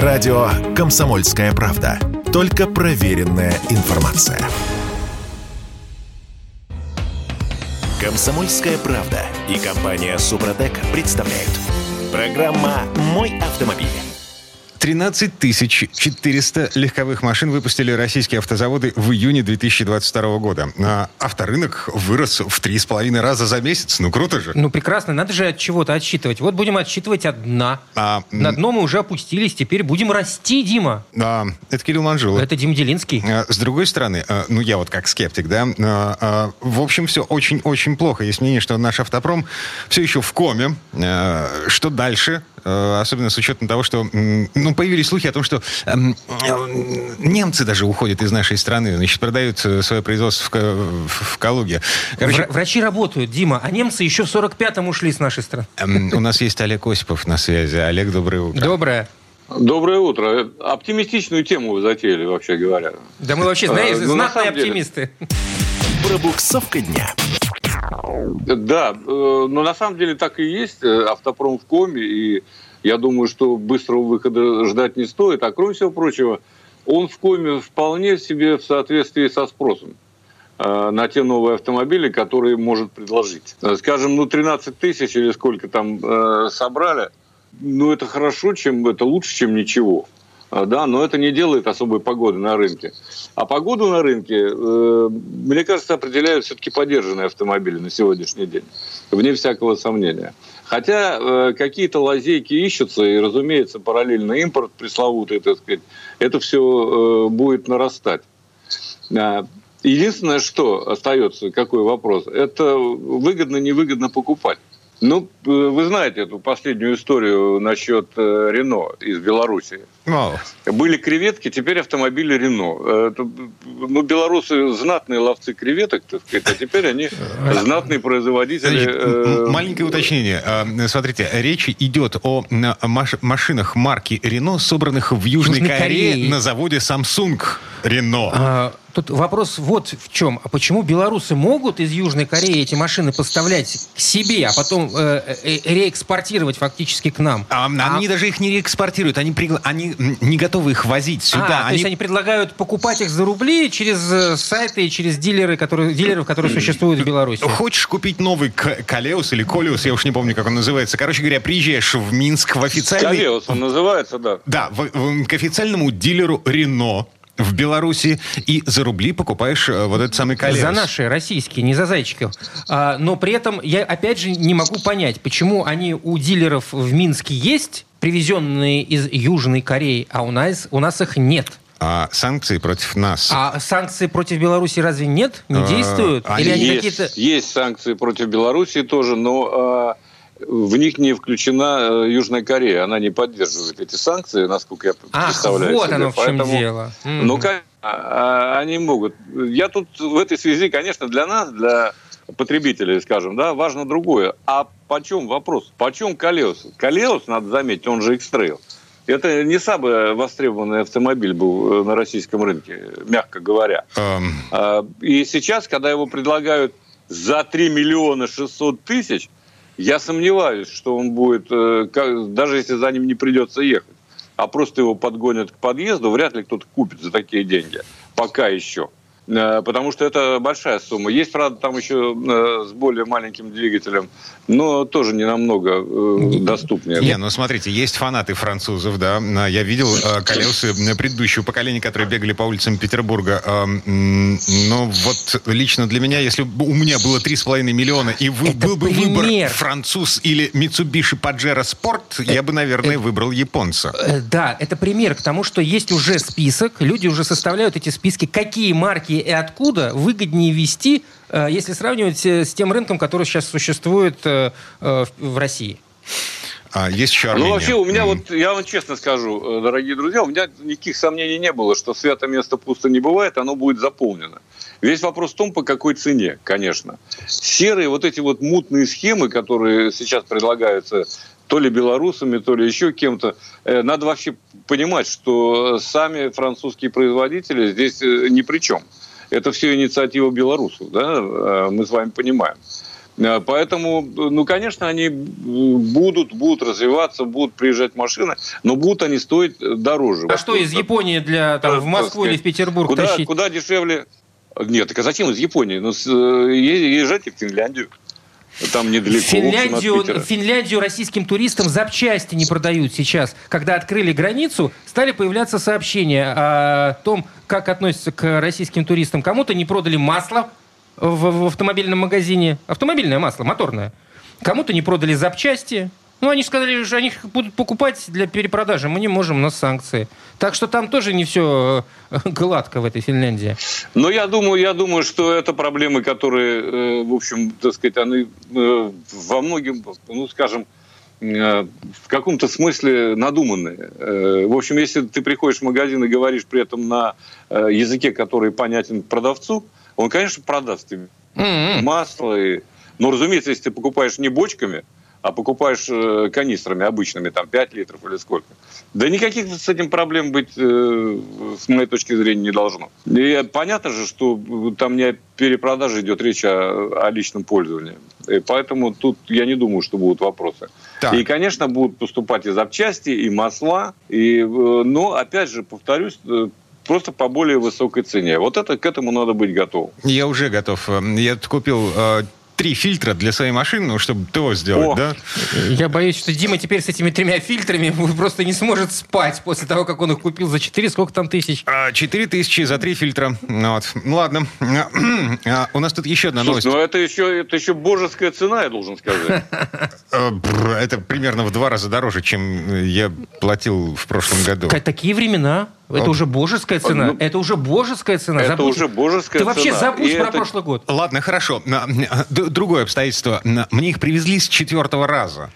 Радио «Комсомольская правда». Только проверенная информация. «Комсомольская правда» и компания «Супротек» представляют. Программа «Мой автомобиль». 13 400 легковых машин выпустили российские автозаводы в июне 2022 года. А авторынок вырос в три с половиной раза за месяц. Ну, круто же. Ну, прекрасно. Надо же от чего-то отсчитывать. Вот будем отсчитывать от дна. А, На дно мы уже опустились. Теперь будем расти, Дима. А, это Кирилл Манжулов. Это Дим Делинский. А, с другой стороны, а, ну, я вот как скептик, да, а, а, в общем, все очень-очень плохо. Есть мнение, что наш автопром все еще в коме. А, что дальше? А, особенно с учетом того, что ну, ну, появились слухи о том, что э, немцы даже уходят из нашей страны, значит, продают э, свое производство в, в, в Калуге. Короче, Врачи работают, Дима, а немцы еще в 45-м ушли с нашей страны. Э, у нас есть Олег Осипов на связи. Олег, доброе утро. Доброе. Доброе утро. Оптимистичную тему вы затеяли, вообще говоря. Да мы вообще, знаете, а, знатные оптимисты. Пробуксовка дня. Да, э, но на самом деле так и есть. Автопром в коме, и я думаю, что быстрого выхода ждать не стоит. А кроме всего прочего, он в коме вполне себе в соответствии со спросом э, на те новые автомобили, которые может предложить. Э, скажем, ну 13 тысяч или сколько там э, собрали, ну это хорошо, чем это лучше, чем ничего. Да, но это не делает особой погоды на рынке. А погоду на рынке, э, мне кажется, определяют все-таки поддержанные автомобили на сегодняшний день, вне всякого сомнения. Хотя э, какие-то лазейки ищутся, и, разумеется, параллельно импорт пресловутый, так сказать, это все э, будет нарастать. А, единственное, что остается, какой вопрос, это выгодно-невыгодно покупать. Ну, э, вы знаете эту последнюю историю насчет э, Рено из Беларуси. Oh. Были креветки, теперь автомобили Рено. Это, ну, белорусы знатные ловцы креветок, так сказать, а теперь они знатные производители. Значит, э... Маленькое уточнение. А, смотрите, речь идет о машинах марки Рено, собранных в Южной, Южной Корее, Корее на заводе Samsung Рено. А, Тут вопрос вот в чем. А почему белорусы могут из Южной Кореи эти машины поставлять к себе, а потом э, э, э реэкспортировать фактически к нам? А, а... Они даже их не реэкспортируют, они, пригла... они не готовы их возить сюда. А, они... То есть они предлагают покупать их за рубли через э, сайты и через дилеры, которые, дилеров, которые существуют в Беларуси. Хочешь купить новый Калеус или Колеус, я уж не помню, как он называется. Короче говоря, приезжаешь в Минск в официальный... Калеус он называется, да. Да, в, в, к официальному дилеру Рено в Беларуси и за рубли покупаешь э, вот этот самый колес. За наши, российские, не за зайчиков. А, но при этом я, опять же, не могу понять, почему они у дилеров в Минске есть, привезенные из Южной Кореи, а у нас, у нас их нет. А санкции против нас? А санкции против Беларуси разве нет? Не а, действуют? Или они есть, какие-то... есть санкции против Беларуси тоже, но... А в них не включена э, Южная Корея. Она не поддерживает эти санкции, насколько я Ах, представляю вот себе. оно в чем Поэтому, дело. Ну, как а, они могут. Я тут в этой связи, конечно, для нас, для потребителей, скажем, да, важно другое. А почем вопрос? Почем Калеус? Калеус, надо заметить, он же X-Trail. Это не самый востребованный автомобиль был э, на российском рынке, мягко говоря. Um... И сейчас, когда его предлагают за 3 миллиона 600 тысяч – я сомневаюсь, что он будет, э, даже если за ним не придется ехать, а просто его подгонят к подъезду, вряд ли кто-то купит за такие деньги. Пока еще. Э, потому что это большая сумма. Есть, правда, там еще э, с более маленьким двигателем, но тоже не намного э, доступнее. Не, ну смотрите, есть фанаты французов, да. Я видел колеса предыдущего поколения, которые бегали по улицам Петербурга. Но вот лично для меня, если бы у меня было 3,5 миллиона, и вы, был бы пример. выбор француз или Mitsubishi Pajero Sport, я бы, наверное, выбрал японца. Да, это пример к тому, что есть уже список, люди уже составляют эти списки, какие марки и откуда выгоднее вести, э, если сравнивать э, с тем рынком, который сейчас существует э, в России? А есть еще Армения. Ну, вообще, у меня mm. вот, я вам честно скажу, дорогие друзья, у меня никаких сомнений не было, что свято место пусто не бывает, оно будет заполнено. Весь вопрос в том, по какой цене, конечно. Серые вот эти вот мутные схемы, которые сейчас предлагаются то ли белорусами, то ли еще кем-то. Надо вообще понимать, что сами французские производители здесь ни при чем. Это все инициатива белорусов, да, э, мы с вами понимаем. Э, поэтому, ну, конечно, они будут, будут развиваться, будут приезжать машины, но будут они стоить дороже. А вот, что из Японии для там, в Москву или в Петербург куда, тащить? Куда дешевле? Нет, так а зачем из Японии? Ну, езжайте в Финляндию. Там недалеко. Финляндию, Финляндию российским туристам запчасти не продают сейчас. Когда открыли границу, стали появляться сообщения о том, как относятся к российским туристам. Кому-то не продали масло в, в автомобильном магазине. Автомобильное масло, моторное. Кому-то не продали запчасти. Ну, они сказали, что они их будут покупать для перепродажи. Мы не можем, у нас санкции. Так что там тоже не все э, гладко в этой Финляндии. Но я думаю, я думаю, что это проблемы, которые, э, в общем, так сказать, они э, во многим, ну, скажем, в каком-то смысле надуманные. В общем, если ты приходишь в магазин и говоришь при этом на языке, который понятен продавцу, он, конечно, продаст тебе mm-hmm. масло. И... Но, разумеется, если ты покупаешь не бочками, а покупаешь э, канистрами обычными, там 5 литров или сколько. Да никаких с этим проблем быть, э, с моей точки зрения, не должно. И понятно же, что там не о перепродаже идет речь о, о личном пользовании. И поэтому тут я не думаю, что будут вопросы. Так. И, конечно, будут поступать и запчасти, и масла. И, э, но, опять же, повторюсь, просто по более высокой цене. Вот это к этому надо быть готовым. Я уже готов. Я купил три фильтра для своей машины, ну, чтобы ТО сделать, О. да? Я боюсь, что Дима теперь с этими тремя фильтрами просто не сможет спать после того, как он их купил за четыре, сколько там тысяч? А, четыре тысячи за три фильтра. Ну вот. Ну, ладно. А, у нас тут еще одна новость. Ну, это еще, это еще божеская цена, я должен сказать. Э, это примерно в два раза дороже, чем я платил в прошлом году. Такие времена. Это уже божеская цена. Ну, это уже божеская цена. Это забудь. уже божеская Ты цена. Ты вообще забудь И про это... прошлый год. Ладно, хорошо. Другое обстоятельство. Мне их привезли с четвертого раза.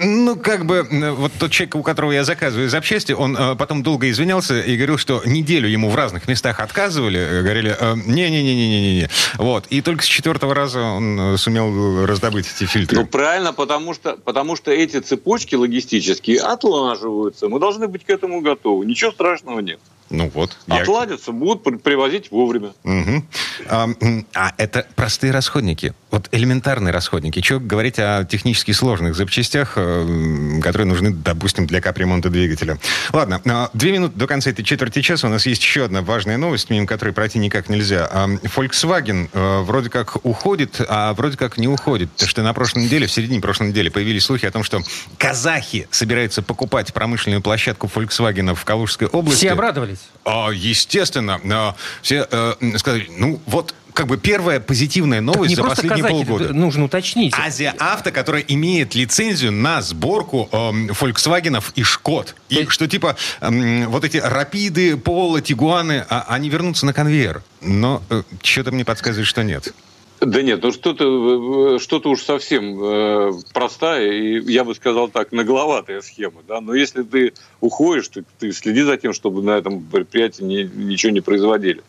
Ну, как бы, вот тот человек, у которого я заказываю запчасти, он э, потом долго извинялся и говорил, что неделю ему в разных местах отказывали, э, говорили, э, не-не-не-не-не-не. Вот. И только с четвертого раза он э, сумел раздобыть эти фильтры. Ну, правильно, потому что, потому что эти цепочки логистические отлаживаются. Мы должны быть к этому готовы. Ничего страшного нет. Ну вот. Отладятся, я... будут привозить вовремя. Угу. А, а это простые расходники. Вот элементарные расходники. Чего говорить о технически сложных запчастях, э, которые нужны, допустим, для капремонта двигателя. Ладно, а, две минуты до конца этой четверти часа у нас есть еще одна важная новость, мимо которой пройти никак нельзя. Volkswagen э, вроде как уходит, а вроде как не уходит. Потому что на прошлой неделе, в середине прошлой недели появились слухи о том, что казахи собираются покупать промышленную площадку Volkswagen в Калужской области. Все обрадовались обрадовались? А, естественно. А, все э, сказали, ну вот как бы первая позитивная новость за последние казахи, полгода. Нужно уточнить. Азия Авто, которая имеет лицензию на сборку э, Volkswagenов и Шкод. И что типа э, вот эти Рапиды, Поло, Тигуаны, а, они вернутся на конвейер. Но э, что-то мне подсказывает, что нет. Да нет, ну что-то э, что уж совсем э, простая и, я бы сказал так, нагловатая схема. Да? Но если ты уходишь, ты, ты следи за тем, чтобы на этом предприятии ни, ничего не производили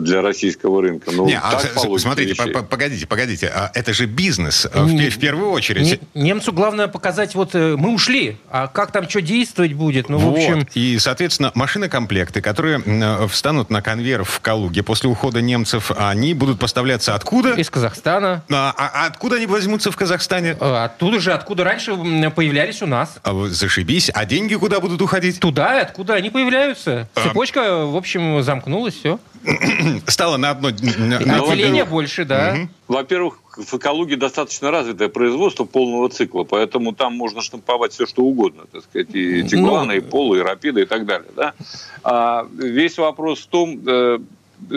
для российского рынка. Ну, не, а, смотрите, по погодите, погодите, а это же бизнес э, в, в первую очередь. Немцу главное показать, вот э, мы ушли, а как там что действовать будет? Ну, вот. в общем... И, соответственно, машины-комплекты, которые э, встанут на конвейер в Калуге после ухода немцев, они будут поставляться откуда? Из Казахстана. А, а откуда они возьмутся в Казахстане? Оттуда же, откуда раньше появлялись у нас. А, зашибись. А деньги куда будут уходить? Туда, откуда они появляются. А. Цепочка, в общем, замкнулась, все. стало на одно... На, Отделение больше, да. Угу. Во-первых, в Экологии достаточно развитое производство полного цикла, поэтому там можно штамповать все, что угодно, так сказать, и ну, Тигуаны, ну, и Полы, и Рапиды, и так далее. Да? А весь вопрос в том, э,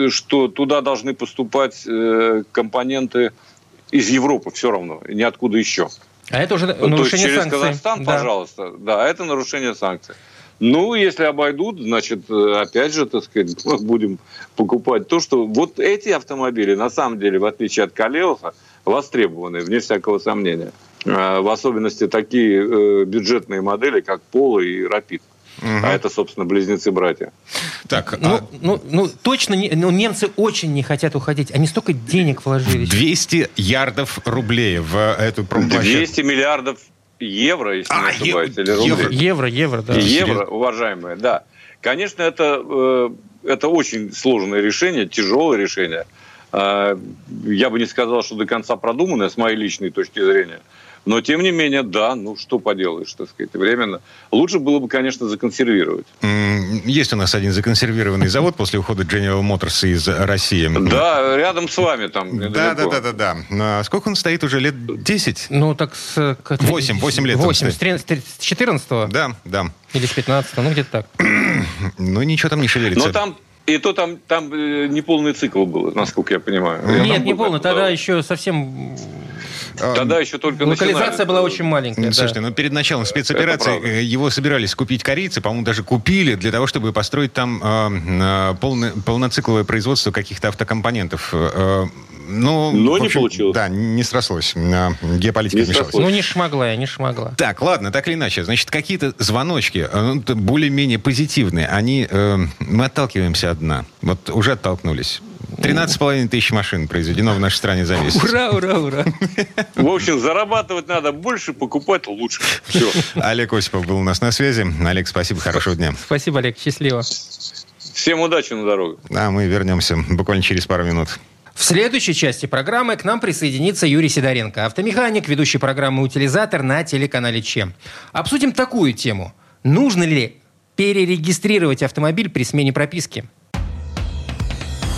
что туда должны поступать э, компоненты из Европы все равно, ниоткуда еще. А это уже нарушение То есть через санкций. Казахстан, да. пожалуйста. Да, это нарушение санкций. Ну, если обойдут, значит, э, опять же, так сказать, будем покупать то, что вот эти автомобили, на самом деле, в отличие от Калеуса, востребованы, вне всякого сомнения. А, в особенности такие э, бюджетные модели, как Поло и Рапид. Угу. А это, собственно, близнецы-братья. Так, ну, а... ну, ну, точно, не, ну, немцы очень не хотят уходить. Они столько денег вложили. 200 ярдов рублей в эту промплощадку. 200 миллиардов евро, если а, не ошибаюсь, е- или рубли. Евро, евро, евро, да. Евро, уважаемые, да. Конечно, это, э, это очень сложное решение, тяжелое решение. я бы не сказал, что до конца продуманная, с моей личной точки зрения. Но, тем не менее, да, ну что поделаешь, так сказать, временно. Лучше было бы, конечно, законсервировать. Есть у нас один законсервированный завод после ухода General Motors из России. Да, рядом с вами там. Да, да, да, да, да. А сколько он стоит уже? Лет 10? Ну, так с... 8, 8 лет. 8, с 14 Да, да. Или с 15 ну где-то так. ну, ничего там не шевелится. Но там и то там, там э, не полный цикл был, насколько я понимаю. Нет, не полный. Тогда еще совсем Тогда еще только Локализация была очень маленькая. Слушайте, да. ну перед началом спецоперации э, его собирались купить корейцы, по-моему, даже купили для того, чтобы построить там э, полный, полноцикловое производство каких-то автокомпонентов. Э, ну, Но общем, не получилось. Да, не срослось. Геополитика не мешалась. Ну, не шмогла я, не шмогла. Так, ладно, так или иначе. Значит, какие-то звоночки, ну, более-менее позитивные, они... Э, мы отталкиваемся от дна. Вот уже оттолкнулись. 13,5 тысяч машин произведено в нашей стране за месяц. Ура, ура, ура. В общем, зарабатывать надо больше, покупать лучше. Все. Олег Осипов был у нас на связи. Олег, спасибо, хорошего дня. Спасибо, Олег, счастливо. Всем удачи на дорогах. А мы вернемся буквально через пару минут. В следующей части программы к нам присоединится Юрий Сидоренко, автомеханик, ведущий программы «Утилизатор» на телеканале ЧЕМ. Обсудим такую тему. Нужно ли перерегистрировать автомобиль при смене прописки?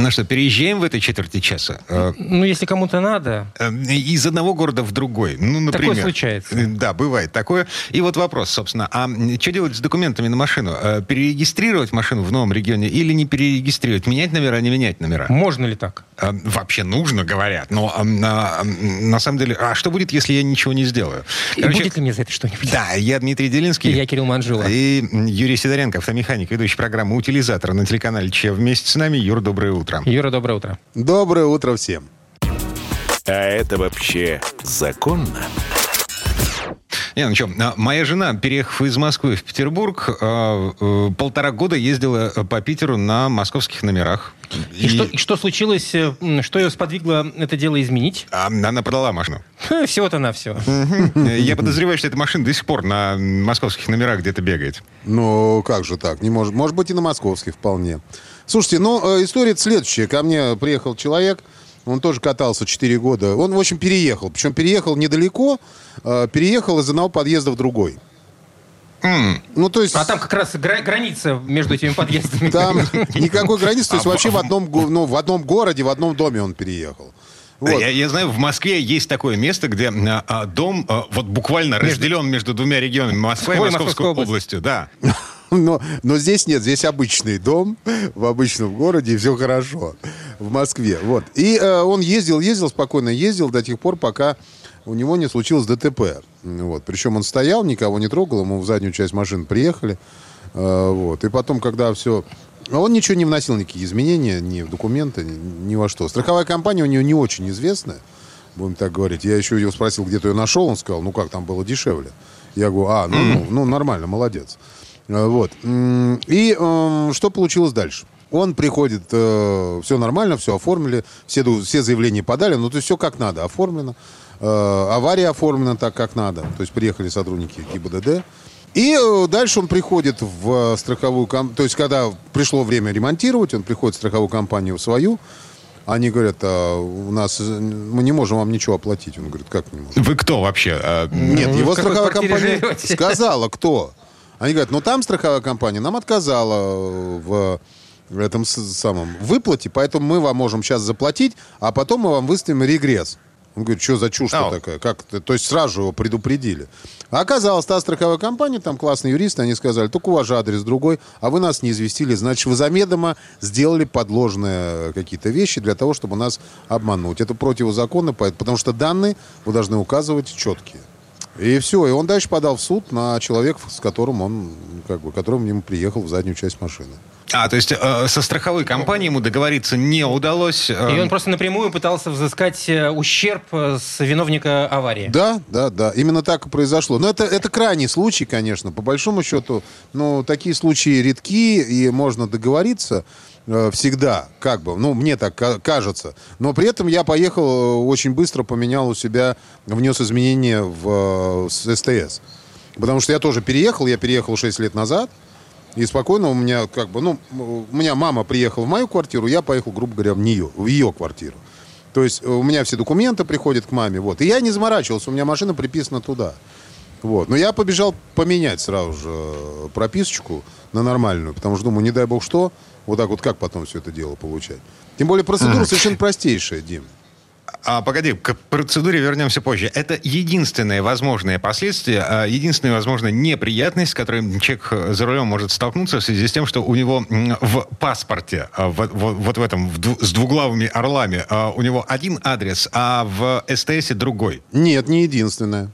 Ну что, переезжаем в этой четверти часа? Э, ну, если кому-то надо. Э, из одного города в другой. Ну, например. Такое случается. Э, да, бывает такое. И вот вопрос, собственно, а что делать с документами на машину? Перерегистрировать машину в новом регионе или не перерегистрировать? Менять номера, не менять номера? Можно ли так? Вообще нужно, говорят. Но на, на самом деле, а что будет, если я ничего не сделаю? Короче, будет ли мне за это что-нибудь? Да, я Дмитрий Делинский. И я Кирилл Манжула. И Юрий Сидоренко, автомеханик, ведущий программы «Утилизатор» на телеканале ЧЕ. Вместе с нами. Юр, доброе утро утро. Юра, доброе утро. Доброе утро всем. А это вообще законно? Не, ну что, а, моя жена, переехав из Москвы в Петербург, а, э, полтора года ездила по Питеру на московских номерах. И, и... Что, и что случилось, э, что ее сподвигло это дело изменить? А, она продала машину. Всего-то на все. Я подозреваю, что эта машина до сих пор на московских номерах где-то бегает. Ну, как же так? Не может, может быть, и на московских вполне. Слушайте, ну, э, история следующая. Ко мне приехал человек, он тоже катался 4 года. Он, в общем, переехал. Причем переехал недалеко, э, переехал из одного подъезда в другой. Mm. Ну, то есть... А там как раз гра- граница между этими подъездами. Там никакой границы, то есть а вообще в одном, ну, в одном городе, в одном доме он переехал. Вот. Я, я знаю, в Москве есть такое место, где а, а дом а, вот буквально между... разделен между двумя регионами, Москвой и Московской областью. Да. Но, но здесь нет, здесь обычный дом в обычном городе, и все хорошо. В Москве. Вот. И э, он ездил, ездил, спокойно ездил до тех пор, пока у него не случилось ДТП. Вот. Причем он стоял, никого не трогал, ему в заднюю часть машины приехали. Э, вот. И потом, когда все... Он ничего не вносил, никакие изменения ни в документы, ни, ни во что. Страховая компания у него не очень известная, будем так говорить. Я еще его спросил, где ты ее нашел, он сказал, ну как, там было дешевле. Я говорю, а, ну, ну, ну нормально, молодец. Э, вот. И э, что получилось дальше? Он приходит, э, все нормально, все оформили, все, все заявления подали, ну, то есть все как надо оформлено. Э, авария оформлена так, как надо. То есть приехали сотрудники ГИБДД. И э, дальше он приходит в страховую компанию, то есть когда пришло время ремонтировать, он приходит в страховую компанию свою, они говорят, а у нас мы не можем вам ничего оплатить. Он говорит, как не можем? Вы кто вообще? А, Нет, его страховая компания сказала, кто. Они говорят, ну там страховая компания нам отказала в этом самом выплате, поэтому мы вам можем сейчас заплатить, а потом мы вам выставим регресс. Он говорит, что за чушь oh. такая? Как -то? То есть сразу его предупредили. А оказалось, та страховая компания, там классные юристы, они сказали, только у вас же адрес другой, а вы нас не известили, значит, вы замедомо сделали подложные какие-то вещи для того, чтобы нас обмануть. Это противозаконно, потому что данные вы должны указывать четкие. И все, и он дальше подал в суд на человека, с которым он, как бы, которым ему приехал в заднюю часть машины. А, то есть э, со страховой компанией ему договориться не удалось. Э... И он просто напрямую пытался взыскать э, ущерб э, с виновника аварии. Да, да, да. Именно так и произошло. Но это, это крайний случай, конечно. По большому счету, ну, такие случаи редки, и можно договориться. Э, всегда, как бы, ну, мне так кажется. Но при этом я поехал э, очень быстро, поменял у себя, внес изменения в э, СТС. Потому что я тоже переехал, я переехал 6 лет назад. И спокойно у меня как бы, ну, у меня мама приехала в мою квартиру, я поехал, грубо говоря, в нее, в ее квартиру. То есть у меня все документы приходят к маме, вот. И я не заморачивался, у меня машина приписана туда. Вот. Но я побежал поменять сразу же э, прописочку на нормальную, потому что думаю, не дай бог что, вот так вот как потом все это дело получать. Тем более процедура совершенно простейшая, Дим. А, погоди, к процедуре вернемся позже. Это единственное возможное последствие, а, единственная возможная неприятность, с которой человек за рулем может столкнуться в связи с тем, что у него в паспорте, а, вот, вот в этом с двуглавыми орлами, у него один адрес, а в СТСе другой. Нет, не единственное.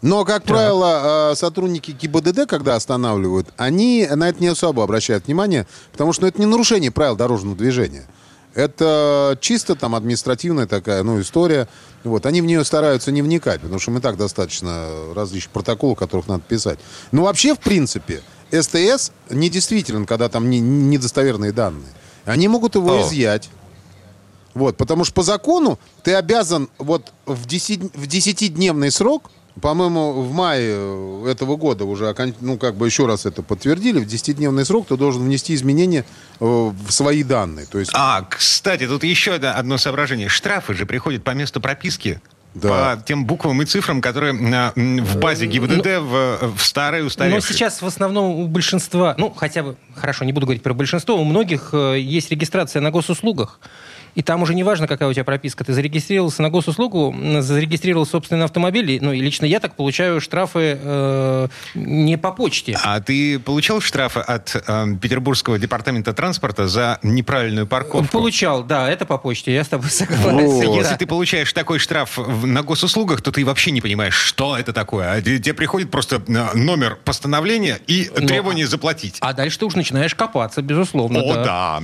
Но, как да. правило, сотрудники ГИБДД, когда останавливают, они на это не особо обращают внимание, потому что ну, это не нарушение правил дорожного движения. Это чисто там административная такая, ну, история. Вот, они в нее стараются не вникать, потому что мы так достаточно различных протоколов, которых надо писать. Но вообще, в принципе, СТС недействителен, когда там не, недостоверные данные. Они могут его О. изъять. Вот, потому что по закону ты обязан вот в 10, в 10-дневный срок по-моему, в мае э, этого года уже, ну, как бы еще раз это подтвердили, в 10-дневный срок ты должен внести изменения э, в свои данные. То есть... А, кстати, тут еще одно соображение. Штрафы же приходят по месту прописки. Да. По тем буквам и цифрам, которые в базе э, ГИБДД ну, в, в старой устаревшей. Но сейчас в основном у большинства, ну, хотя бы, хорошо, не буду говорить про большинство, у многих есть регистрация на госуслугах. И там уже не важно, какая у тебя прописка. Ты зарегистрировался на госуслугу, зарегистрировал собственный автомобиль. Ну, и лично я так получаю штрафы э, не по почте. А ты получал штрафы от э, Петербургского департамента транспорта за неправильную парковку? Получал, да, это по почте. Я с тобой согласен. Если ты получаешь такой штраф на госуслугах, то ты вообще не понимаешь, что это такое. А тебе приходит просто номер постановления и Но, требование заплатить. А дальше ты уже начинаешь копаться, безусловно. О, да.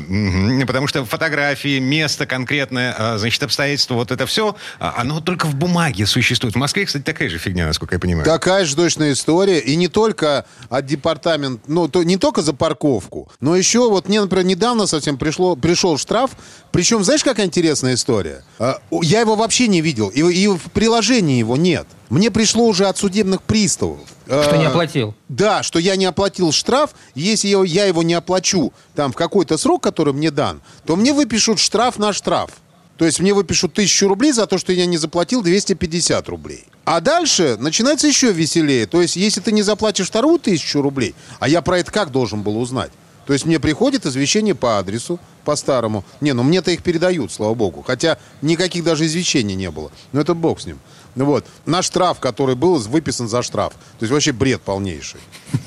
Потому что фотографии, место, место конкретное, а, значит, обстоятельства, вот это все, а, оно только в бумаге существует. В Москве, кстати, такая же фигня, насколько я понимаю. Такая же точная история. И не только от департамента, ну, то, не только за парковку, но еще вот мне, например, недавно совсем пришло, пришел штраф. Причем, знаешь, какая интересная история? А, я его вообще не видел. И, и в приложении его нет. Мне пришло уже от судебных приставов. Что не оплатил? Да, что я не оплатил штраф. Если я его не оплачу там в какой-то срок, который мне дан, то мне выпишут штраф на штраф. То есть мне выпишут тысячу рублей за то, что я не заплатил 250 рублей. А дальше начинается еще веселее. То есть если ты не заплатишь вторую тысячу рублей, а я про это как должен был узнать? То есть мне приходит извещение по адресу, по-старому. Не, ну мне-то их передают, слава богу. Хотя никаких даже извещений не было. Но это бог с ним. Ну вот. На штраф, который был выписан за штраф. То есть вообще бред полнейший.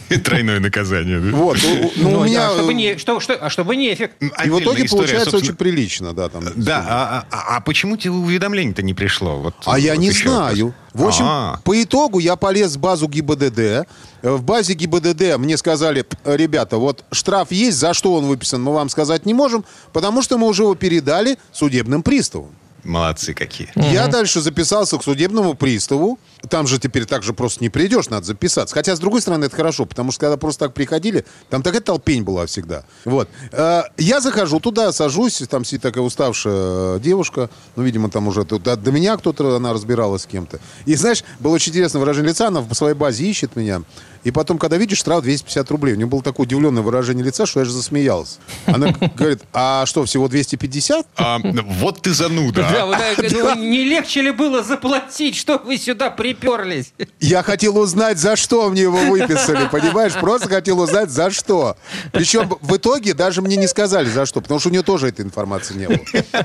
Тройное наказание. Да? Вот. Ну, ну, у меня... А чтобы не, что, что, а чтобы не эффект. И в итоге получается очень прилично, да. Там, да, а, а, а почему тебе уведомление-то не пришло? Вот, а я не знаю. В общем, А-а-а. по итогу я полез в базу ГИБДД. В базе ГИБДД мне сказали, ребята, вот штраф есть, за что он выписан, мы вам сказать не можем, потому что мы уже его передали судебным приставам. Молодцы какие. Я дальше записался к судебному приставу. Там же теперь так же просто не придешь, надо записаться. Хотя, с другой стороны, это хорошо, потому что когда просто так приходили, там такая толпень была всегда. Вот. Э, я захожу туда, сажусь, там сидит такая уставшая девушка, ну, видимо, там уже тут, до меня кто-то, она разбиралась с кем-то. И, знаешь, было очень интересное выражение лица, она в своей базе ищет меня. И потом, когда видишь, штраф 250 рублей. У нее было такое удивленное выражение лица, что я же засмеялся. Она говорит, а что, всего 250? А, вот ты зануда. Да, вот, ну, не легче ли было заплатить, что вы сюда приперлись? Я хотел узнать, за что мне его выписали, понимаешь? Просто хотел узнать, за что. Причем в итоге даже мне не сказали, за что, потому что у нее тоже этой информации не было.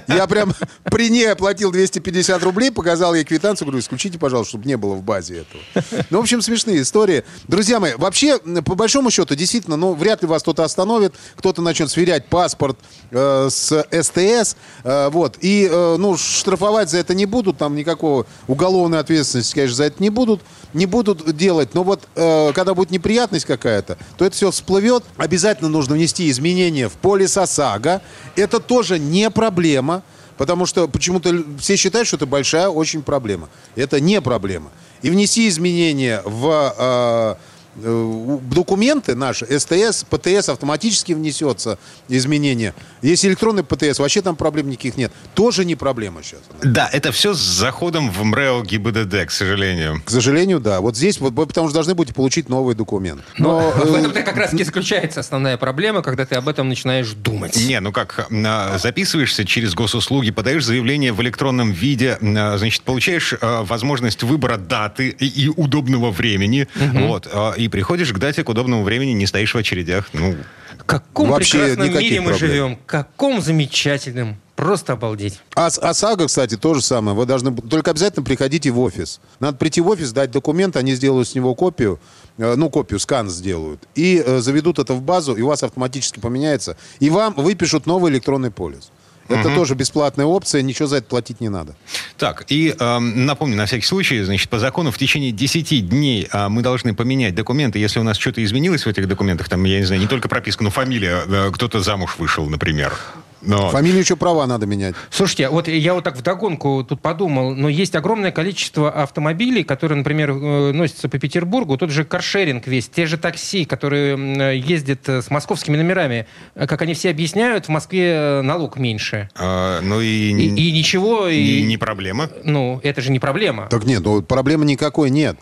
Я прям при ней оплатил 250 рублей, показал ей квитанцию, говорю, исключите, пожалуйста, чтобы не было в базе этого. Ну, в общем, смешные истории. Друзья, мои, вообще, по большому счету, действительно, ну, вряд ли вас кто-то остановит, кто-то начнет сверять паспорт э, с СТС, э, вот, и, э, ну, штрафовать за это не будут, там никакого уголовной ответственности, конечно, за это не будут, не будут делать, но вот, э, когда будет неприятность какая-то, то это все всплывет, обязательно нужно внести изменения в полис ОСАГО, это тоже не проблема, Потому что почему-то все считают, что это большая очень проблема. Это не проблема. И внеси изменения в э, документы наши, СТС, ПТС автоматически внесется изменение. Если электронный ПТС, вообще там проблем никаких нет. Тоже не проблема сейчас. Да, это все с заходом в МРЭО ГИБДД, к сожалению. К сожалению, да. Вот здесь, вот, вы потому что должны будете получить новый документ. Но, Но, в э, этом как раз и заключается основная проблема, когда ты об этом начинаешь думать. Не, ну как, а, записываешься через госуслуги, подаешь заявление в электронном виде, а, значит, получаешь а, возможность выбора даты и, и удобного времени, вот, а, и приходишь к дате, к удобному времени, не стоишь в очередях, ну, В каком Вообще прекрасном мире мы проблем. живем, каком замечательном. Просто обалдеть. А с- ОСАГО, кстати, то же самое. Вы должны... Только обязательно приходите в офис. Надо прийти в офис, дать документ, они сделают с него копию, э, ну, копию, скан сделают, и э, заведут это в базу, и у вас автоматически поменяется, и вам выпишут новый электронный полис. Это тоже бесплатная опция, ничего за это платить не надо. Так, и эм, напомню, на всякий случай, значит, по закону в течение 10 дней а, мы должны поменять документы, если у нас что-то изменилось в этих документах, там, я не знаю, не только прописка, но фамилия, э, кто-то замуж вышел, например. Но... Фамилию еще права надо менять. Слушайте, вот я вот так вдогонку тут подумал, но есть огромное количество автомобилей, которые, например, э, носятся по Петербургу, тот же каршеринг весь, те же такси, которые ездят э, с московскими номерами, Э, как они все объясняют, в Москве налог меньше. А, ну и, И, и ничего, и, не проблема. ну, это же не проблема. Так нет, ну проблемы никакой нет.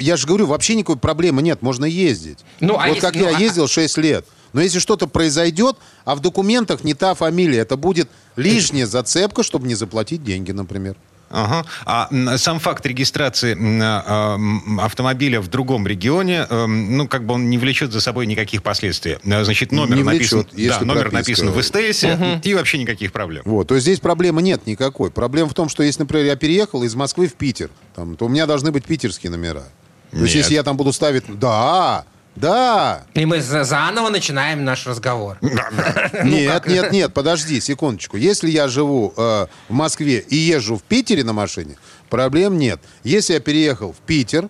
Я же говорю, вообще никакой проблемы нет, можно ездить. Ну, а вот если- как ну, я а- ездил 6 лет. Но если что-то произойдет, а в документах не та фамилия, это будет лишняя зацепка, чтобы не заплатить деньги, например. Ага. А сам факт регистрации а, автомобиля в другом регионе, эм, ну, как бы он не влечет за собой никаких последствий. А, Значит, номер Не написан, влечет, если да, номер прописка. написан в СТС, и вообще никаких проблем. Вот, то есть здесь проблемы нет никакой. Проблема в том, что если, например, я переехал из Москвы в Питер, там, то у меня должны быть питерские номера. То есть Нет. если я там буду ставить... Да, да. И мы за- заново начинаем наш разговор. Нет, нет, нет, подожди, секундочку. Если я живу э, в Москве и езжу в Питере на машине, проблем нет. Если я переехал в Питер,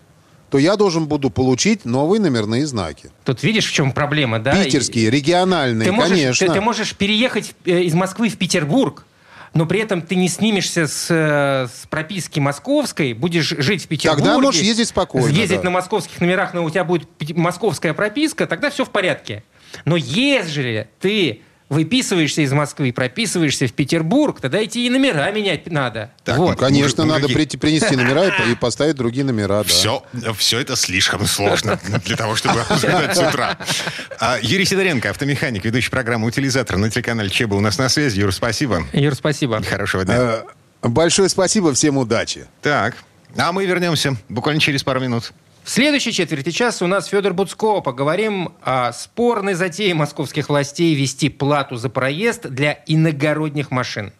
то я должен буду получить новые номерные знаки. Тут видишь, в чем проблема, да? Питерские, региональные, ты можешь, конечно. Ты, ты можешь переехать э, из Москвы в Петербург, но при этом ты не снимешься с, э, с прописки московской, будешь жить в Петербурге. Тогда можешь ездить спокойно, Ездить да. на московских номерах, но у тебя будет московская прописка, тогда все в порядке. Но ежели ты выписываешься из Москвы, прописываешься в Петербург, тогда эти и номера менять надо. Так, вот. Ну, Конечно, Мужик- надо прийти, принести номера и, и поставить другие номера. Да. Все, все это слишком сложно для того, чтобы обсуждать с утра. А, Юрий Сидоренко, автомеханик, ведущий программы «Утилизатор» на телеканале ЧЕБА у нас на связи. Юр, спасибо. Юр, спасибо. Хорошего дня. Э, Большое спасибо, всем удачи. Так, а мы вернемся буквально через пару минут. В следующей четверти часа у нас Федор Буцко. Поговорим о спорной затее московских властей вести плату за проезд для иногородних машин.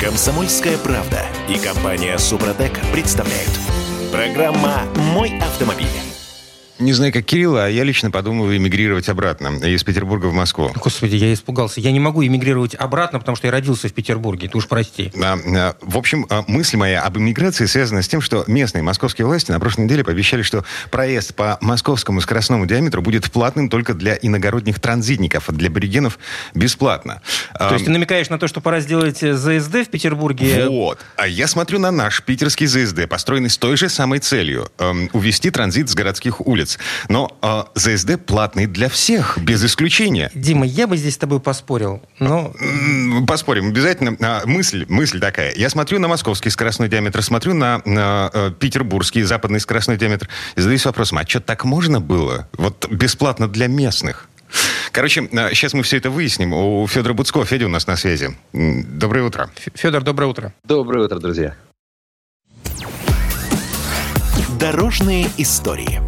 Комсомольская правда и компания Супротек представляют. Программа «Мой автомобиль». Не знаю, как Кирилл, а я лично подумываю эмигрировать обратно из Петербурга в Москву. Господи, я испугался. Я не могу эмигрировать обратно, потому что я родился в Петербурге. Ты уж прости. А, а, В общем, а, мысль моя об иммиграции связана с тем, что местные московские власти на прошлой неделе пообещали, что проезд по московскому скоростному диаметру будет платным только для иногородних транзитников, а для аборигенов бесплатно. То есть ты намекаешь на то, что пора сделать э, ЗСД в Петербурге? Вот. А я смотрю на наш питерский ЗСД, построенный с той же самой целью эм, увести транзит с городских улиц. Но э, ЗСД платный для всех, без исключения. Дима, я бы здесь с тобой поспорил. Но Поспорим, обязательно. А, мысль, мысль такая. Я смотрю на московский скоростной диаметр, смотрю на, на, э, петербургский западный скоростной диаметр и задаюсь вопросом, а что так можно было? Вот бесплатно для местных? Короче, сейчас мы все это выясним. У Федора Буцко. Федя у нас на связи. Доброе утро. Федор, доброе утро. Доброе утро, друзья. Дорожные истории.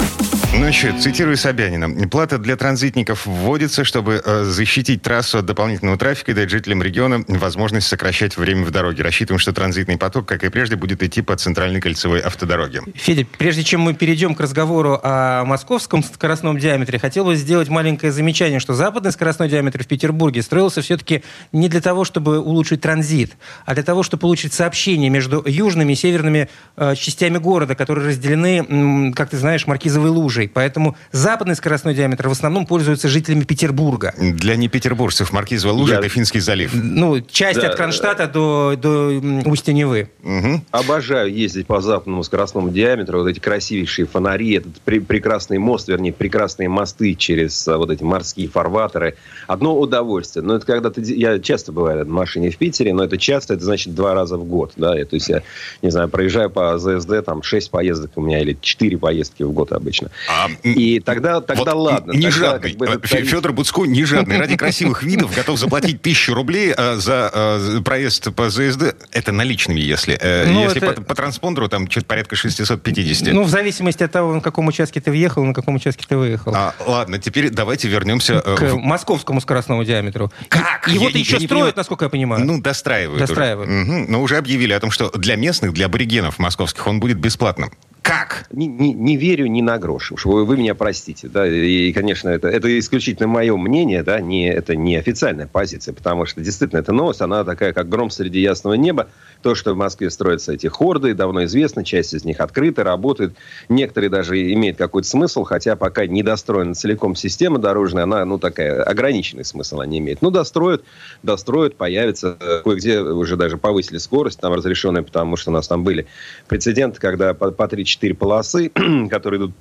Ну что, цитирую Собянина. Плата для транзитников вводится, чтобы э, защитить трассу от дополнительного трафика и дать жителям региона возможность сокращать время в дороге. Рассчитываем, что транзитный поток, как и прежде, будет идти по центральной кольцевой автодороге. Федя, прежде чем мы перейдем к разговору о московском скоростном диаметре, хотел бы сделать маленькое замечание, что западный скоростной диаметр в Петербурге строился все-таки не для того, чтобы улучшить транзит, а для того, чтобы улучшить сообщение между южными и северными э, частями города, которые разделены, как ты знаешь, маркизовой лужей. Дорогой. Поэтому западный скоростной диаметр в основном пользуется жителями Петербурга. Для непетербуржцев Маркизова лужа Я- это Финский залив. Ну, часть Да. от Кронштадта до, до устья Невы. Мгм. Обожаю ездить по западному скоростному диаметру. Вот эти красивейшие фонари, этот пре- прекрасный мост, вернее, прекрасные мосты через а, вот эти морские фарватеры. Одно удовольствие. Но это когда ты... Я часто бываю на машине в Питере, но это часто, это значит два раза в год. Да? И, то есть я, не знаю, проезжаю по ЗСД, там, 6 поездок у меня или 4 поездки в год обычно. А, И тогда, тогда Вот ладно. Не Тогда жадный. как бы этот тариф- Федор Буцко не жадный. Ради красивых видов готов заплатить тысячу рублей э, за э, проезд по ЗСД. Это наличными, если. Э, Ну, Если это- по, по транспондеру, там что-то порядка 650. Ну, в зависимости от того, на каком участке ты въехал, на каком участке ты выехал. А, ладно, теперь давайте вернемся... э, К в- московскому скоростному диаметру. Как? Его не- еще строят, понимаю. насколько я понимаю. Ну, достраивают. уже. Достраивают. Мгм. Но уже объявили о том, что для местных, для аборигенов московских он будет бесплатным. Как? Не, не- не верю ни на грош. Уж вы, вы меня простите. Да? И, конечно, это, это исключительно мое мнение, да? не, это не официальная позиция, потому что действительно эта новость, она такая, как гром среди ясного неба. То, что в Москве строятся эти хорды, давно известно, часть из них открыта, работает. Некоторые даже имеют какой-то смысл, хотя пока не достроена целиком система дорожная, она, ну, такая, ограниченный смысл они имеют. Ну, достроят, достроят, появится. Э, Кое-где уже даже повысили скорость, там разрешенная, потому что у нас там были прецеденты, когда по, по 3-4 полосы, которые идут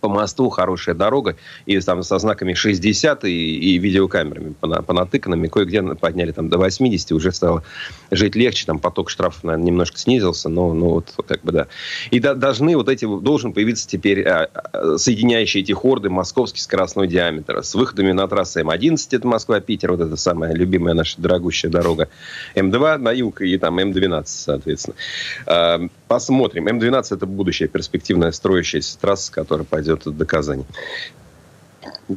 по мосту, хорошая дорога, и там со знаками 60 и, и видеокамерами пона- понатыканными, кое-где подняли там до 80, уже стало жить легче, там поток штрафов, наверное, немножко снизился, но, ну, вот как бы да. И да- должны вот эти, должен появиться теперь а, а, соединяющие эти хорды московский скоростной диаметр с выходами на трассу М11, это Москва-Питер, вот это самая любимая наша дорогущая дорога, М2 на юг и там М12, соответственно. А, Посмотрим. М12 это будущая перспективная строящаяся трасса, которая пойдет до Казани.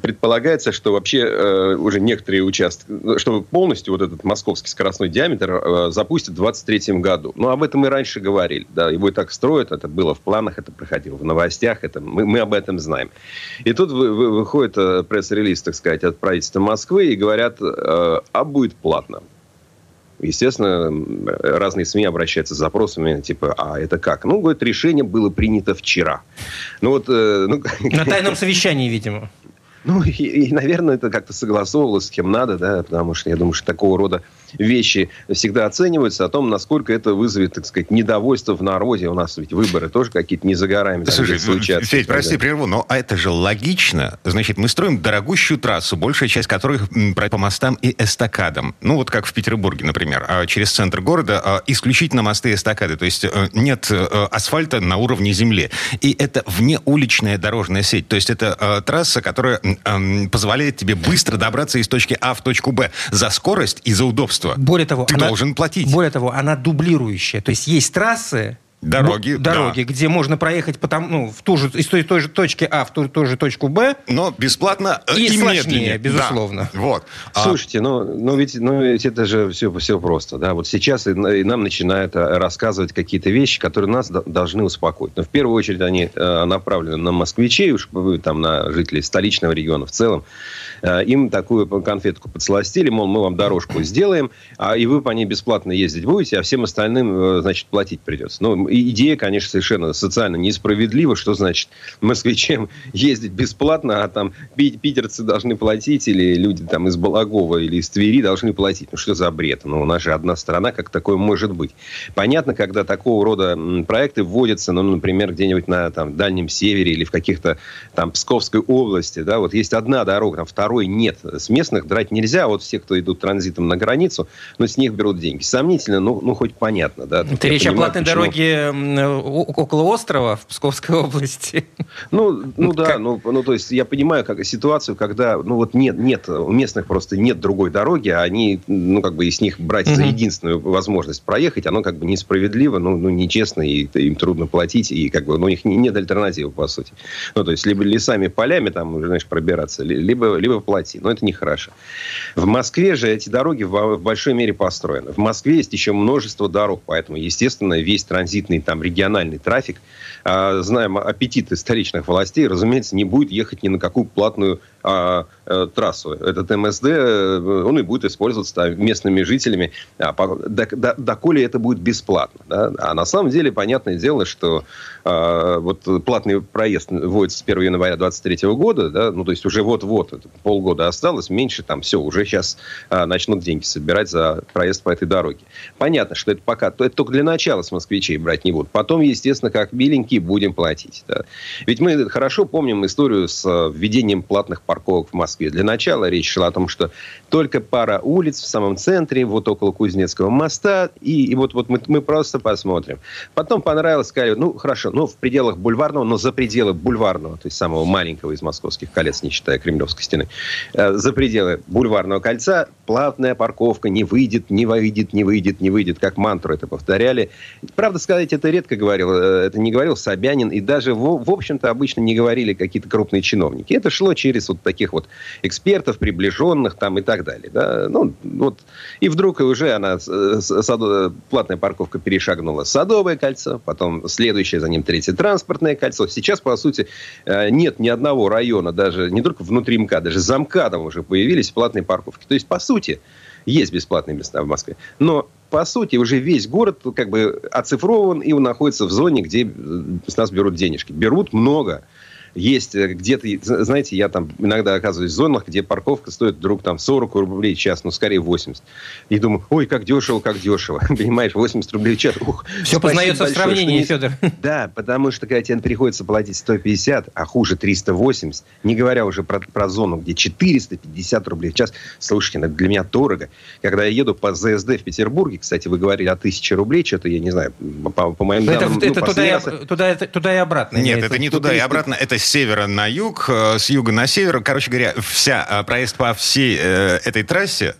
Предполагается, что вообще э, уже некоторые участки, что полностью вот этот московский скоростной диаметр э, запустят в 2023 году. Ну, об этом мы раньше говорили. Да, его и так строят, это было в планах, это проходило в новостях, это, мы, мы об этом знаем. И тут вы- вы- выходит э, пресс-релиз, так сказать, от правительства Москвы и говорят, э, а будет платно. Естественно, разные СМИ обращаются с запросами, типа, а это как? Ну, говорит, решение было принято вчера. Ну, вот... э, ну, На тайном совещании, видимо. ну, и, и, наверное, это как-то согласовывалось с кем надо, да, потому что я думаю, что такого рода вещи всегда оцениваются о том, насколько это вызовет, так сказать, недовольство в народе. У нас ведь выборы тоже какие-то не за горами. Слушай, где-то случатся. Федь, прости, прерву, но это же логично. Значит, мы строим дорогущую трассу, большая часть про- по мостам и эстакадам. Ну, вот как в Петербурге, например. А Через центр города а, исключительно мосты и эстакады. То есть э, нет э, асфальта на уровне земли. И это внеуличная дорожная сеть. То есть это э, трасса, которая позволяет тебе быстро добраться из точки А в точку Б за скорость и за удобство. Более того, Ты она- должен платить. Более того, она дублирующая. То есть есть трассы, Дороги, бу- дороги, где можно проехать потом, ну, в ту же, из той, той же точки А в ту, ту же точку Б. Но бесплатно э, И и, сложнее, медленнее. безусловно. Да, вот. А- Слушайте, ну, ну, ведь, ну ведь это же все, все просто. Да? Вот сейчас и, и нам начинают а, рассказывать какие-то вещи, которые нас до- должны успокоить. Но в первую очередь они э, направлены на москвичей, уж э, там, на жителей столичного региона в целом. Э, им такую конфетку подсластили, мол, мы вам дорожку сделаем, а и вы по ней бесплатно ездить будете, а всем остальным, э, значит, платить придется. Ну, идея, конечно, совершенно социально несправедлива. Что значит москвичам ездить бесплатно, а там пи- питерцы должны платить, или люди там из Балагова или из Твери должны платить. Ну, что за бред? Ну, у нас же одна страна, как такое может быть. Понятно, когда такого рода проекты вводятся, ну, например, где-нибудь на там, Дальнем Севере или в каких-то там Псковской области, да, вот есть одна дорога, там второй нет. С местных драть нельзя, вот все, кто идут транзитом на границу, но с них берут деньги. Сомнительно, ну, ну хоть понятно, да. Это речь о понимаю, платной почему- дороге о- около острова в Псковской области. Ну, ну да, Как- ну, ну, то есть я понимаю как, ситуацию, когда, ну, вот нет, нет, у местных просто нет другой дороги, а они, ну, как бы, и с них брать за единственную возможность проехать, оно как бы несправедливо, ну, ну нечестно, и им трудно платить, и как бы, ну, у них не- нет альтернативы, по сути. Ну, то есть, либо лесами, полями там, знаешь, пробираться, ли- либо, либо плати, но это нехорошо. В Москве же эти дороги в, в большой мере построены. В Москве есть еще множество дорог, поэтому, естественно, весь транзитный исключительный там региональный трафик, а, знаем аппетиты столичных властей, разумеется, не будет ехать ни на какую платную а, а, трассу. Этот МСД, э, он и будет использоваться местными жителями, а, по, до, до, доколе это будет бесплатно. Да? А на самом деле, понятное дело, что а, вот платный проезд вводится с 1 января 2023 года, да, ну, то есть уже вот-вот, полгода осталось, меньше там, все, уже сейчас а, начнут деньги собирать за проезд по этой дороге. Понятно, что это пока, это только для начала с москвичей брать не будут. Потом, естественно, как миленькие будем платить. Да. Ведь мы хорошо помним историю с а, введением платных парковок в Москве. Для начала речь шла о том, что только пара улиц в самом центре, вот около Кузнецкого моста, и, и вот, вот мы, мы просто посмотрим. Потом понравилось, сказали, ну, хорошо, ну, в пределах бульварного, но за пределы бульварного, то есть самого маленького из московских колец, не считая Кремлевской стены, э, за пределы бульварного кольца платная парковка не выйдет, не выйдет, не выйдет, не выйдет, как мантру это повторяли. Правда сказать, это редко говорил, э, это не говорил Собянин, и даже, в, в общем-то, обычно не говорили какие-то крупные чиновники. Это шло через вот таких вот экспертов, приближенных там и так далее. Да? Ну, вот. И вдруг и уже она, сад, платная парковка перешагнула Садовое кольцо, потом следующее за ним третье транспортное кольцо. Сейчас, по сути, э, нет ни одного района, даже не только внутри МКАД, даже за МКАДом уже появились платные парковки. То есть, по сути, есть бесплатные места в Москве. Но по сути, уже весь город как бы оцифрован, и он находится в зоне, где с нас берут денежки. Берут много есть э, где-то, знаете, я там иногда оказываюсь в зонах, где парковка стоит вдруг там 40 рублей в час, ну, скорее 80. И думаю, ой, как дешево, как дешево. Понимаешь, 80 рублей в час. Ух, Все познается в сравнении, Федор. Да, потому что когда тебе приходится платить 150, а хуже 380, не говоря уже про, про зону, где 450 рублей в час, слушайте, это для меня дорого. Когда я еду по ЗСД в Петербурге, кстати, вы говорили о 1000 рублей, что-то, я не знаю, по, по моим данным... Это, ну, это туда, раз... и, туда, туда и обратно. Нет, это не туда и обратно, это с севера на юг, э, с юга на север. Короче говоря, вся э, проезд по всей э, этой трассе,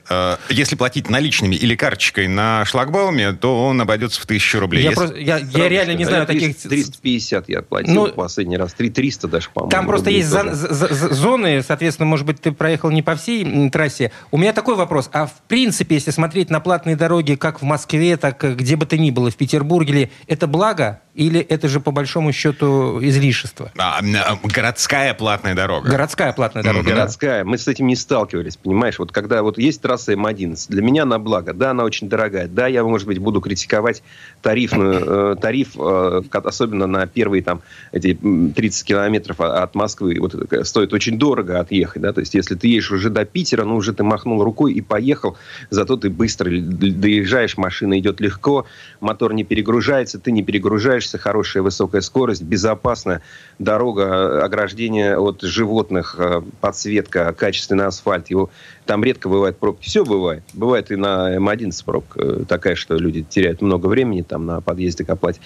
если платить наличными или карточкой на шлагбауме, то он обойдется в тысячу рублей. Я, если... просто, я, я реально не знаю 300, таких... 350 я платил ну, последний раз, 300 даже, по-моему. Там просто есть за, за, зоны, соответственно, может быть, ты проехал не по всей трассе. У меня такой вопрос. А в принципе, если смотреть на платные дороги как в Москве, так где бы то ни было, в Петербурге, это благо? Или это же по большому счету излишество? А, а городская платная дорога. Городская платная дорога. Mm-hmm. Городская. Мы с этим не сталкивались, понимаешь? Вот когда вот есть трасса М11, для меня она благо. Да, она очень дорогая. Да, я, может быть, буду критиковать тарифную, э, тариф, э, особенно на первые там эти 30 километров от Москвы. Вот это стоит очень дорого отъехать, да? То есть, если ты едешь уже до Питера, ну, уже ты махнул рукой и поехал, зато ты быстро доезжаешь, машина идет легко, мотор не перегружается, ты не перегружаешь передвигаешься, хорошая высокая скорость, безопасная дорога, ограждение от животных, э, подсветка, качественный асфальт. Его, там редко бывает пробки. Все бывает. Бывает и на М11 пробка э, такая, что люди теряют много времени там на подъезде к оплате.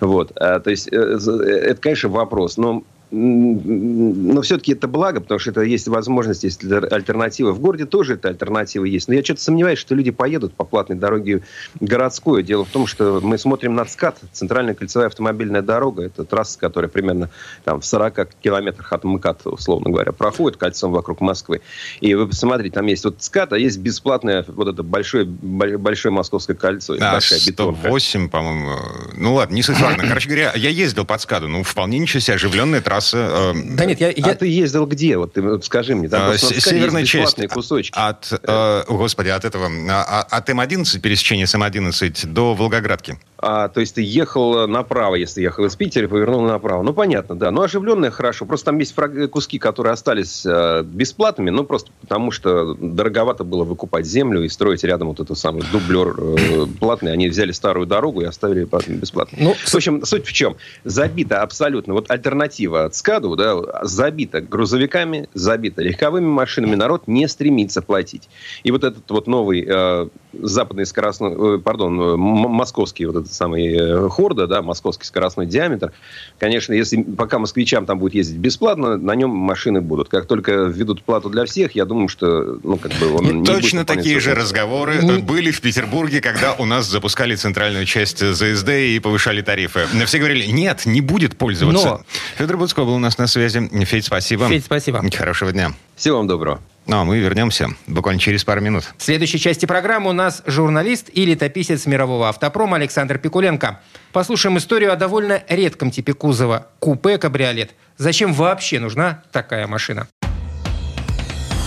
Вот. А, то есть, э, это, конечно, вопрос. Но но все-таки это благо, потому что это есть возможность, есть альтернатива. В городе тоже эта альтернатива есть. Но я что-то сомневаюсь, что люди поедут по платной дороге городской. Дело в том, что мы смотрим на ЦКАД, центральная кольцевая автомобильная дорога. Это трасса, которая примерно там, в 40 километрах от МКАД, условно говоря, проходит кольцом вокруг Москвы. И вы посмотрите, там есть вот ЦКАД, а есть бесплатное вот это большое, большое московское кольцо. Да, 108, по-моему. Ну ладно, не суть важно. Короче говоря, я ездил под ЦКАДу. Ну, вполне ничего себе, оживленная трасса трасса. Э, да нет, я, я... А ты ездил где? Вот ты вот скажи мне. Там, э, северная часть. кусочки. От, э, господи, от этого, а, а, от М11, пересечения с М11 до Волгоградки. А, то есть ты ехал направо, если ехал из Питера, повернул направо. Ну, понятно, да. Ну, оживленное хорошо. Просто там есть фраг... куски, которые остались э, бесплатными, ну, просто потому что дороговато было выкупать землю и строить рядом вот этот самый дублер э, платный. Они взяли старую дорогу и оставили бесплатно. Ну, в общем, суть в чем? Забита абсолютно. Вот альтернатива от СКАДу, да, забита грузовиками, забита легковыми машинами. Народ не стремится платить. И вот этот вот новый э, западный скоростной, э, пардон, э, московский вот этот самый э, Хорда, да, московский скоростной диаметр, конечно, если пока москвичам там будет ездить бесплатно, на нем машины будут. Как только введут плату для всех, я думаю, что, ну, как бы он не Точно такие же разговоры не... были в Петербурге, когда у нас запускали центральную часть ЗСД и повышали тарифы. Все говорили, нет, не будет пользоваться. Но... Федор Буцко был у нас на связи. Федь, спасибо. Федь, спасибо. Хорошего дня. Всего вам доброго. Ну, а мы вернемся буквально через пару минут. В следующей части программы у нас журналист и летописец мирового автопрома Александр Пикуленко. Послушаем историю о довольно редком типе кузова – купе-кабриолет. Зачем вообще нужна такая машина?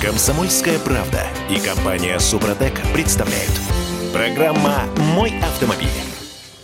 Комсомольская правда и компания Супротек представляют. Программа «Мой автомобиль».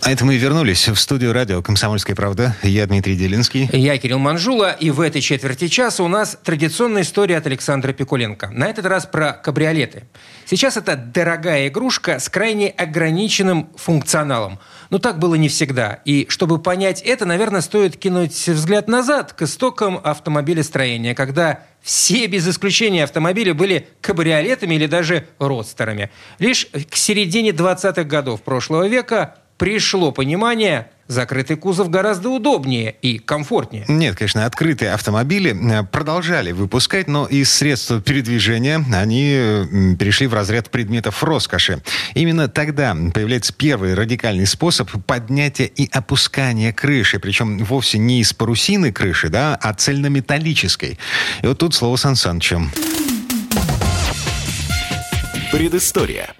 А это мы вернулись в студию радио «Комсомольская правда». Я Дмитрий Делинский. Я Кирилл Манжула. И в этой четверти часа у нас традиционная история от Александра Пикуленко. На этот раз про кабриолеты. Сейчас это дорогая игрушка с крайне ограниченным функционалом. Но так было не всегда. И чтобы понять это, наверное, стоит кинуть взгляд назад к истокам автомобилестроения, когда все без исключения автомобили были кабриолетами или даже родстерами. Лишь к середине 20-х годов прошлого века пришло понимание, закрытый кузов гораздо удобнее и комфортнее. Нет, конечно, открытые автомобили э, продолжали выпускать, но из средств передвижения они перешли в разряд предметов роскоши. Именно тогда появляется первый радикальный способ поднятия и опускания крыши, причем вовсе не из парусины крыши, да, а цельнометаллической. И вот тут слово Сан Санычу. Предыстория.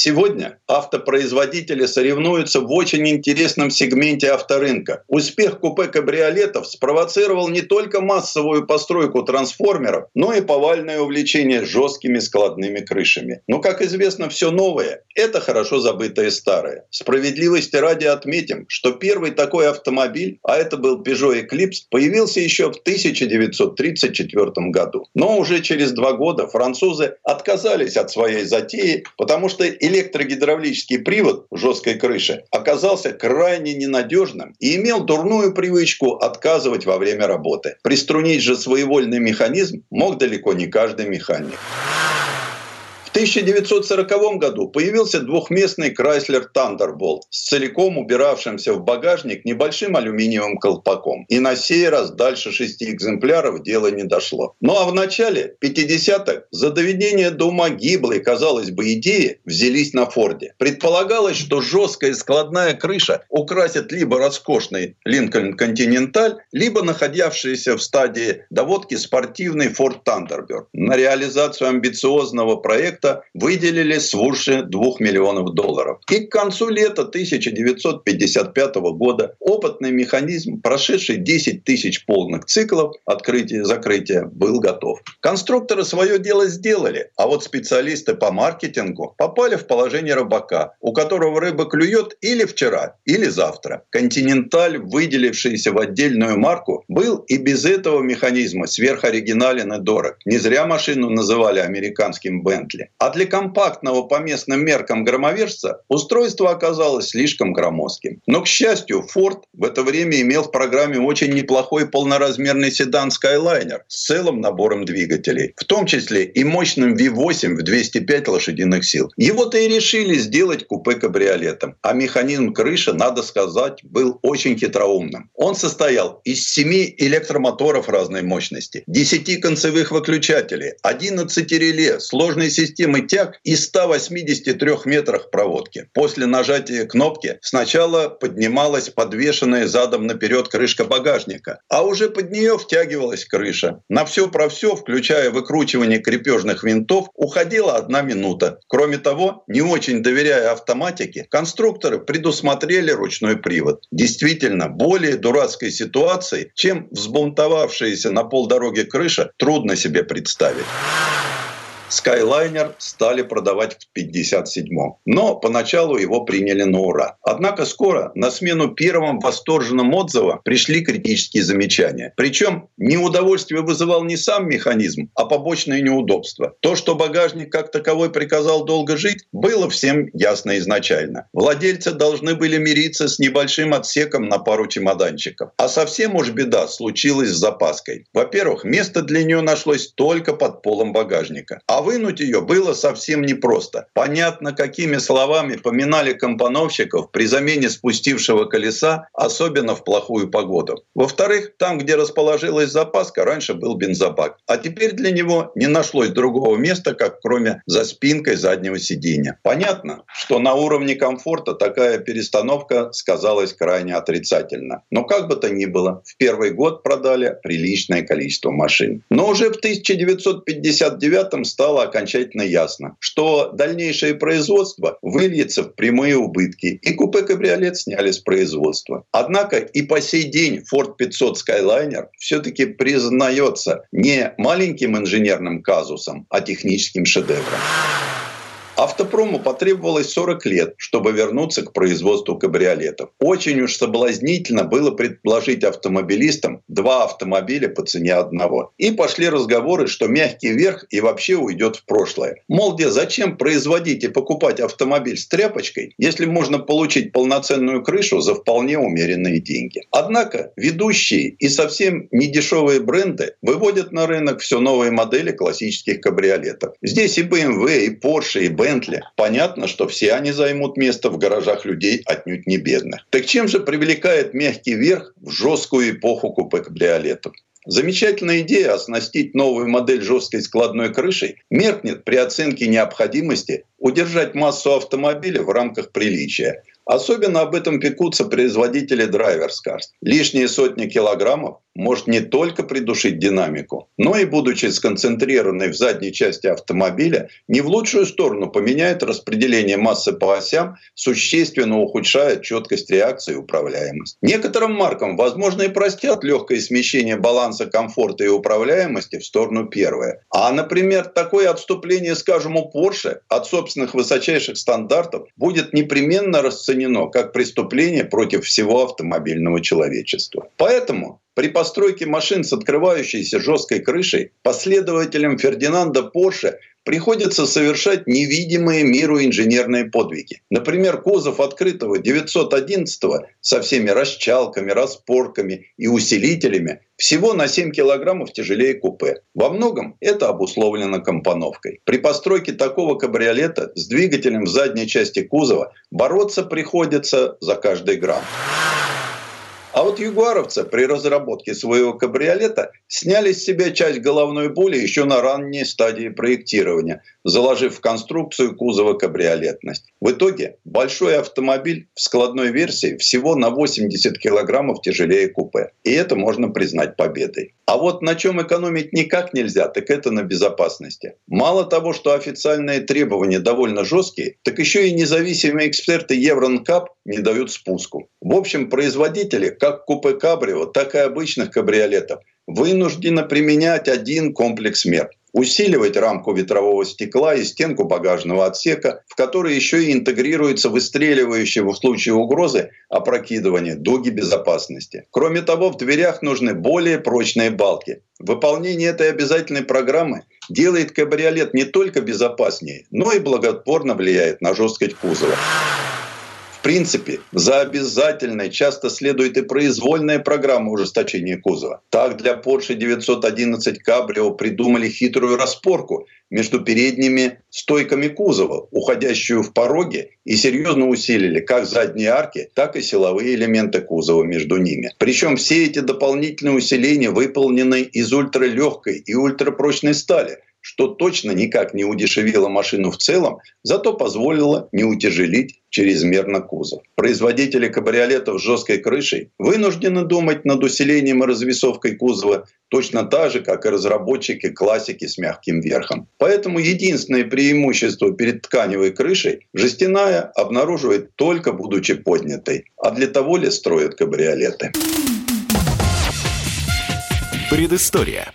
Сегодня автопроизводители соревнуются в очень интересном сегменте авторынка. Успех купе-кабриолетов спровоцировал не только массовую постройку трансформеров, но и повальное увлечение жесткими складными крышами. Но, как известно, все новое – это хорошо забытое старое. Справедливости ради отметим, что первый такой автомобиль, а это был Peugeot Eclipse, появился еще в 1934 году. Но уже через два года французы отказались от своей затеи, потому что электрогидравлический привод жесткой крыше оказался крайне ненадежным и имел дурную привычку отказывать во время работы. Приструнить же своевольный механизм мог далеко не каждый механик. В 1940 году появился двухместный Chrysler Thunderbolt с целиком убиравшимся в багажник небольшим алюминиевым колпаком. И на сей раз дальше шести экземпляров дело не дошло. Ну а в начале 50-х за доведение до ума гиблой, казалось бы, идеи взялись на Форде. Предполагалось, что жесткая складная крыша украсит либо роскошный Lincoln Continental, либо находившийся в стадии доводки спортивный Ford Thunderbird. На реализацию амбициозного проекта проекта выделили свыше 2 миллионов долларов. И к концу лета 1955 года опытный механизм, прошедший 10 тысяч полных циклов открытия-закрытия, был готов. Конструкторы свое дело сделали, а вот специалисты по маркетингу попали в положение рыбака, у которого рыба клюет или вчера, или завтра. Континенталь, выделившийся в отдельную марку, был и без этого механизма сверхоригинален и дорог. Не зря машину называли американским Бентли. А для компактного по местным меркам громовержца устройство оказалось слишком громоздким. Но, к счастью, Ford в это время имел в программе очень неплохой полноразмерный седан Skyliner с целым набором двигателей, в том числе и мощным V8 в 205 лошадиных сил. Его-то и решили сделать купе кабриолетом. А механизм крыши, надо сказать, был очень хитроумным. Он состоял из 7 электромоторов разной мощности, 10 концевых выключателей, 11 реле, сложной системы системы тяг и 183 метрах проводки. После нажатия кнопки сначала поднималась подвешенная задом наперед крышка багажника, а уже под нее втягивалась крыша. На все про все, включая выкручивание крепежных винтов, уходила одна минута. Кроме того, не очень доверяя автоматике, конструкторы предусмотрели ручной привод. Действительно, более дурацкой ситуации, чем взбунтовавшаяся на полдороге крыша, трудно себе представить. Skyliner стали продавать в 1957-м. Но поначалу его приняли на ура. Однако скоро на смену первым восторженным отзывам пришли критические замечания. Причем неудовольствие вызывал не сам механизм, а побочные неудобства. То, что багажник как таковой приказал долго жить, было всем ясно изначально. Владельцы должны были мириться с небольшим отсеком на пару чемоданчиков. А совсем уж беда случилась с запаской. Во-первых, место для нее нашлось только под полом багажника. А А вынуть ее было совсем непросто. Понятно, какими словами поминали компоновщиков при замене спустившего колеса, особенно в плохую погоду. Во-вторых, там, где расположилась запаска, раньше был бензобак. А теперь для него не нашлось другого места, как кроме за спинкой заднего сиденья. Понятно, что на уровне комфорта такая перестановка сказалась крайне отрицательно. Но как бы то ни было, в первый год продали приличное количество машин. Но уже в 1959 стало окончательно ясно, что дальнейшее производство выльется в прямые убытки, и купе-кабриолет сняли с производства. Однако и по сей день Ford 500 Skyliner все-таки признается не маленьким инженерным казусом, а техническим шедевром. Автопрому потребовалось 40 лет, чтобы вернуться к производству кабриолетов. Очень уж соблазнительно было предложить автомобилистам два автомобиля по цене одного. И пошли разговоры, что мягкий верх и вообще уйдет в прошлое. Мол, где зачем производить и покупать автомобиль с тряпочкой, если можно получить полноценную крышу за вполне умеренные деньги. Однако ведущие и совсем недешевые бренды выводят на рынок все новые модели классических кабриолетов. Здесь и BMW, и Porsche, и Bentley Бентли, понятно, что все они займут место в гаражах людей отнюдь не бедных. Так чем же привлекает мягкий верх в жесткую эпоху купе-кабриолетов? Замечательная идея оснастить новую модель жесткой складной крышей меркнет при оценке необходимости удержать массу автомобиля в рамках приличия. Особенно об этом пекутся производители Cars. Лишние сотни килограммов может не только придушить динамику, но и, будучи сконцентрированной в задней части автомобиля, не в лучшую сторону поменяет распределение массы по осям, существенно ухудшая четкость реакции и управляемость. Некоторым маркам, возможно, и простят легкое смещение баланса комфорта и управляемости в сторону первое. А, например, такое отступление, скажем, у Porsche от собственных высочайших стандартов будет непременно расценено как преступление против всего автомобильного человечества. Поэтому при постройке машин с открывающейся жесткой крышей последователям Фердинанда Порше приходится совершать невидимые миру инженерные подвиги. Например, кузов открытого 911 со всеми расчалками, распорками и усилителями всего на 7 килограммов тяжелее купе. Во многом это обусловлено компоновкой. При постройке такого кабриолета с двигателем в задней части кузова бороться приходится за каждый грамм. А вот югуаровцы при разработке своего кабриолета сняли с себя часть головной боли еще на ранней стадии проектирования, заложив в конструкцию кузова кабриолетность. В итоге большой автомобиль в складной версии всего на 80 килограммов тяжелее купе. И это можно признать победой. А вот на чем экономить никак нельзя, так это на безопасности. Мало того, что официальные требования довольно жесткие, так еще и независимые эксперты Евронкап не дают спуску. В общем, производители как купе кабрио, так и обычных кабриолетов вынуждены применять один комплекс мер усиливать рамку ветрового стекла и стенку багажного отсека, в который еще и интегрируется выстреливающие в случае угрозы опрокидывание дуги безопасности. Кроме того, в дверях нужны более прочные балки. Выполнение этой обязательной программы делает кабриолет не только безопаснее, но и благотворно влияет на жесткость кузова. Принципе, за обязательной часто следует и произвольная программа ужесточения кузова. Так для Porsche 911 Cabrio придумали хитрую распорку между передними стойками кузова, уходящую в пороги, и серьезно усилили как задние арки, так и силовые элементы кузова между ними. Причем все эти дополнительные усиления выполнены из ультралегкой и ультрапрочной стали – что точно никак не удешевило машину в целом, зато позволило не утяжелить чрезмерно кузов. Производители кабриолетов с жесткой крышей вынуждены думать над усилением и развесовкой кузова точно так же, как и разработчики классики с мягким верхом. Поэтому единственное преимущество перед тканевой крышей жестяная обнаруживает только будучи поднятой. А для того ли строят кабриолеты? Предыстория.